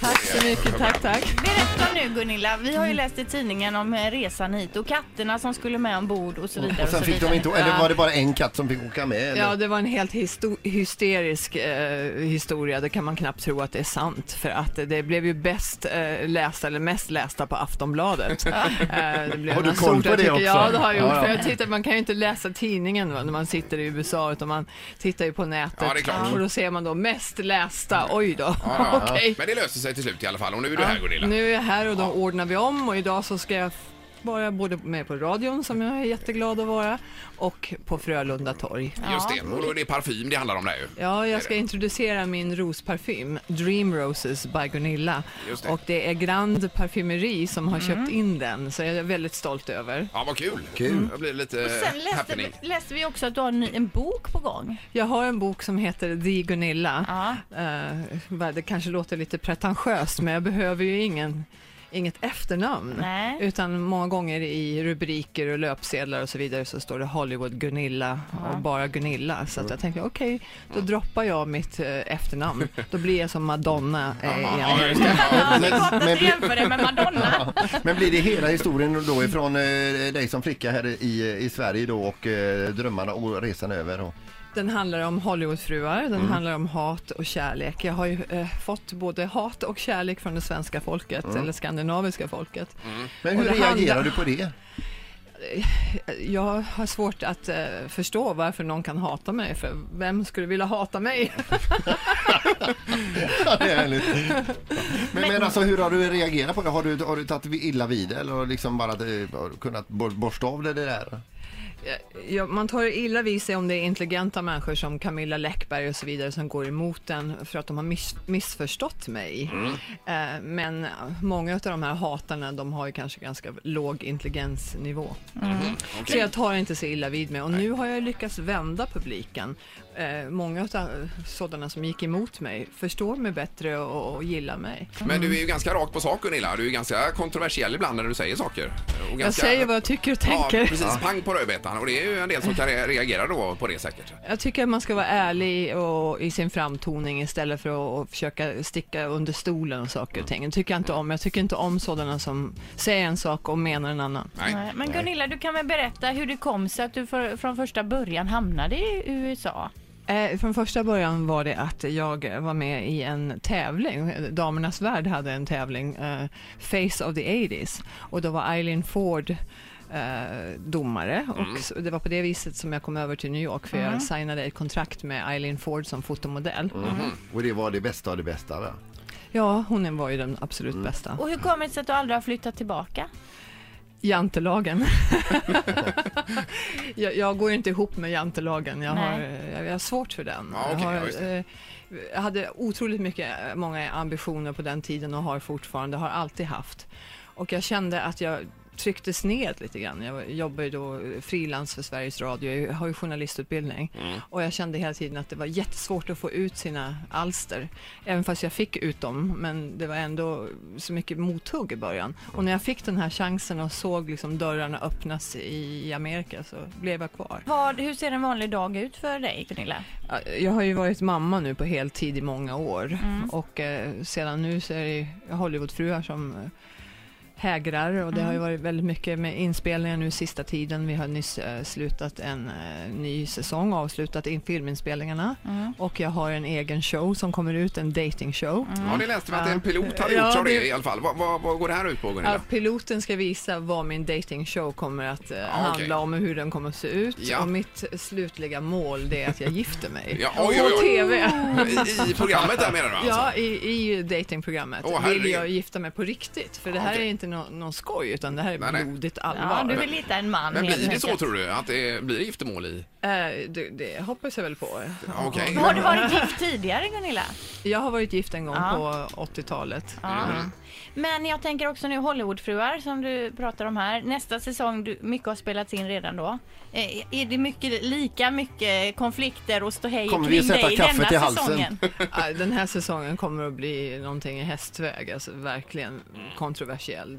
Tack så mycket, tack, tack. Berätta nu Gunilla, vi har ju läst i tidningen om eh, resan hit och katterna som skulle med ombord och så vidare. Och sen så fick de vidare. inte, eller var det bara en katt som fick åka med? Eller? Ja, det var en helt hysterisk eh, historia. Det kan man knappt tro att det är sant. För att det blev ju bäst eh, lästa, eller mest lästa på Aftonbladet. Eh, det blev Har du en koll stor på det också? Ja, det har jag gjort. Ja, ja. För jag tittar, man kan ju inte läsa tidningen va, när man sitter i USA, utan man tittar ju på nätet. Ja, det är klart. Och då ser man då mest lästa. Oj då, Ja, ja. okej. Men det löste sig till slut i alla fall. Och nu är du här Gunilla. Nu är jag här och då ordnar vi om. Och idag så ska jag vara både med på radion som jag är jätteglad att vara och på Frölunda torg. Just det, och då är det parfym det handlar om där ju. Ja, jag ska introducera min rosparfym, Dream Roses by Gunilla. Just det. Och det är Grand Parfymeri som har köpt in den, så jag är väldigt stolt över. Ja, vad kul. Kul. Det blir lite Och sen läste, happening. vi- läste vi också att du har en, ny, en bok på gång. Jag har en bok som heter The Gunilla. Ja. Eh, det kanske låter lite pretentiöst, men jag behöver ju ingen, inget efternamn. Nej. Utan många gånger i rubriker och löpsedlar och så vidare så står det Hollywood Gunilla och bara Gunilla. Så att jag tänkte okej, då droppar jag mitt eh, efternamn. Då blir jag som Madonna eh, Ja, Men- men- jämför det med Madonna. Men blir det hela historien då ifrån eh, dig som flicka här i, i Sverige då och eh, drömmarna och resan över? Och, Den handlar om Hollywoodfruar, den Mm. handlar om hat och kärlek. Jag har ju eh, fått både hat och kärlek från det svenska folket, Mm. eller skandinaviska folket. men Och hur reagerar handlar- du på det? Jag har svårt att eh, förstå varför någon kan hata mig, för vem skulle vilja hata mig? Ja, det är härligt. Men, men alltså hur har du reagerat på det? Har du, har du tagit illa vid det eller har liksom bara eh, kunnat bor- borsta av det där? Ja, man tar illa vid sig om det är intelligenta människor som Camilla Läckberg och så vidare som går emot den för att de har miss, missförstått mig. Eh, men många av de här hatarna de har ju kanske ganska låg intelligensnivå. Så jag tar inte så illa vid mig och nu har jag lyckats vända publiken. Eh, många av sådana som gick emot mig förstår mig bättre och, och gillar mig. Men du är ju ganska rakt på sak Gunilla. Du är ganska kontroversiell ibland när du säger saker. Och Jag ganska... säger vad jag tycker och tänker. Ja, precis. Pang på rödbetan. Och det är ju en del som kan re- reagera då på det säkert. Jag tycker att man ska vara ärlig och, i sin framtoning istället för att, att försöka sticka under stolen och saker och ting. Det tycker jag inte om. Jag tycker inte om sådana som säger en sak och menar en annan. Nej. Nej, Men Gunilla, du kan väl berätta hur det kom sig att du för, från första början hamnade i USA? Eh, från första början var det att jag var med i en tävling. Damernas Värld hade en tävling, eh, Face of the 80s. Och då var Eileen Ford eh, domare och s- det var på det viset som jag kom över till New York för jag signade ett kontrakt med Eileen Ford som fotomodell. Och det var det bästa av det bästa va? Ja, hon var ju den absolut bästa. Och hur kommer det sig att du aldrig har flyttat tillbaka? Jantelagen. jag, jag går inte ihop med jantelagen. Jag har, jag, jag har svårt för den. Ja, okej, jag, ja, har, eh, jag hade otroligt mycket, eh, många ambitioner på den tiden och har fortfarande, har alltid haft. Och jag kände att jag trycktes ned lite grann. Jag jobbar ju då frilans för Sveriges Radio, jag har ju journalistutbildning. Och jag kände hela tiden att det var jättesvårt att få ut sina alster. Även fast jag fick ut dem, men det var ändå så mycket mothugg i början. Och när jag fick den här chansen och såg liksom dörrarna öppnas i Amerika så blev jag kvar. Vad, hur ser en vanlig dag ut för dig Gunilla? Ja, Jag har ju varit mamma nu på heltid i många år och eh, sedan nu så är det Hollywoodfruar som eh, hägrar och det har ju varit väldigt mycket med inspelningar nu sista tiden. Vi har nyss eh, slutat en eh, ny säsong, avslutat in filminspelningarna och jag har en egen show som kommer ut, en datingshow. Ja, det läste vi att en pilot hade Ja, gjort av det det- i alla fall. Vad, vad, vad går det här ut på Gunilla? Ja, piloten ska visa vad min datingshow kommer att eh, handla okej. om och hur den kommer att se ut. Ja. Och mitt slutliga mål det är att jag gifter mig. Ja, oj, oj, På oj. TV. I, I programmet där menar du alltså? Ja, i, i datingprogrammet Åh, vill jag gifta mig på riktigt. För det här Okej. är inte nå- någon skoj utan det här är Nej, nej. blodigt Ja, allvar. du vill hitta en man Men helt blir det så enkelt. tror du? Att det blir giftermål i? Eh, det, det hoppas jag väl på. Okej. Har du varit gift tidigare Gunilla? Jag har varit gift en gång Ja. på 80-talet. Ja. Men jag tänker också nu Hollywoodfruar som du pratar om här. Nästa säsong, du, mycket har spelats in redan då. Eh, är det mycket, lika mycket konflikter och ståhej Kommer vi kring sätta dig kaffet denna i halsen? säsongen? Den här säsongen kommer att bli någonting i hästväg, alltså verkligen kontroversiell.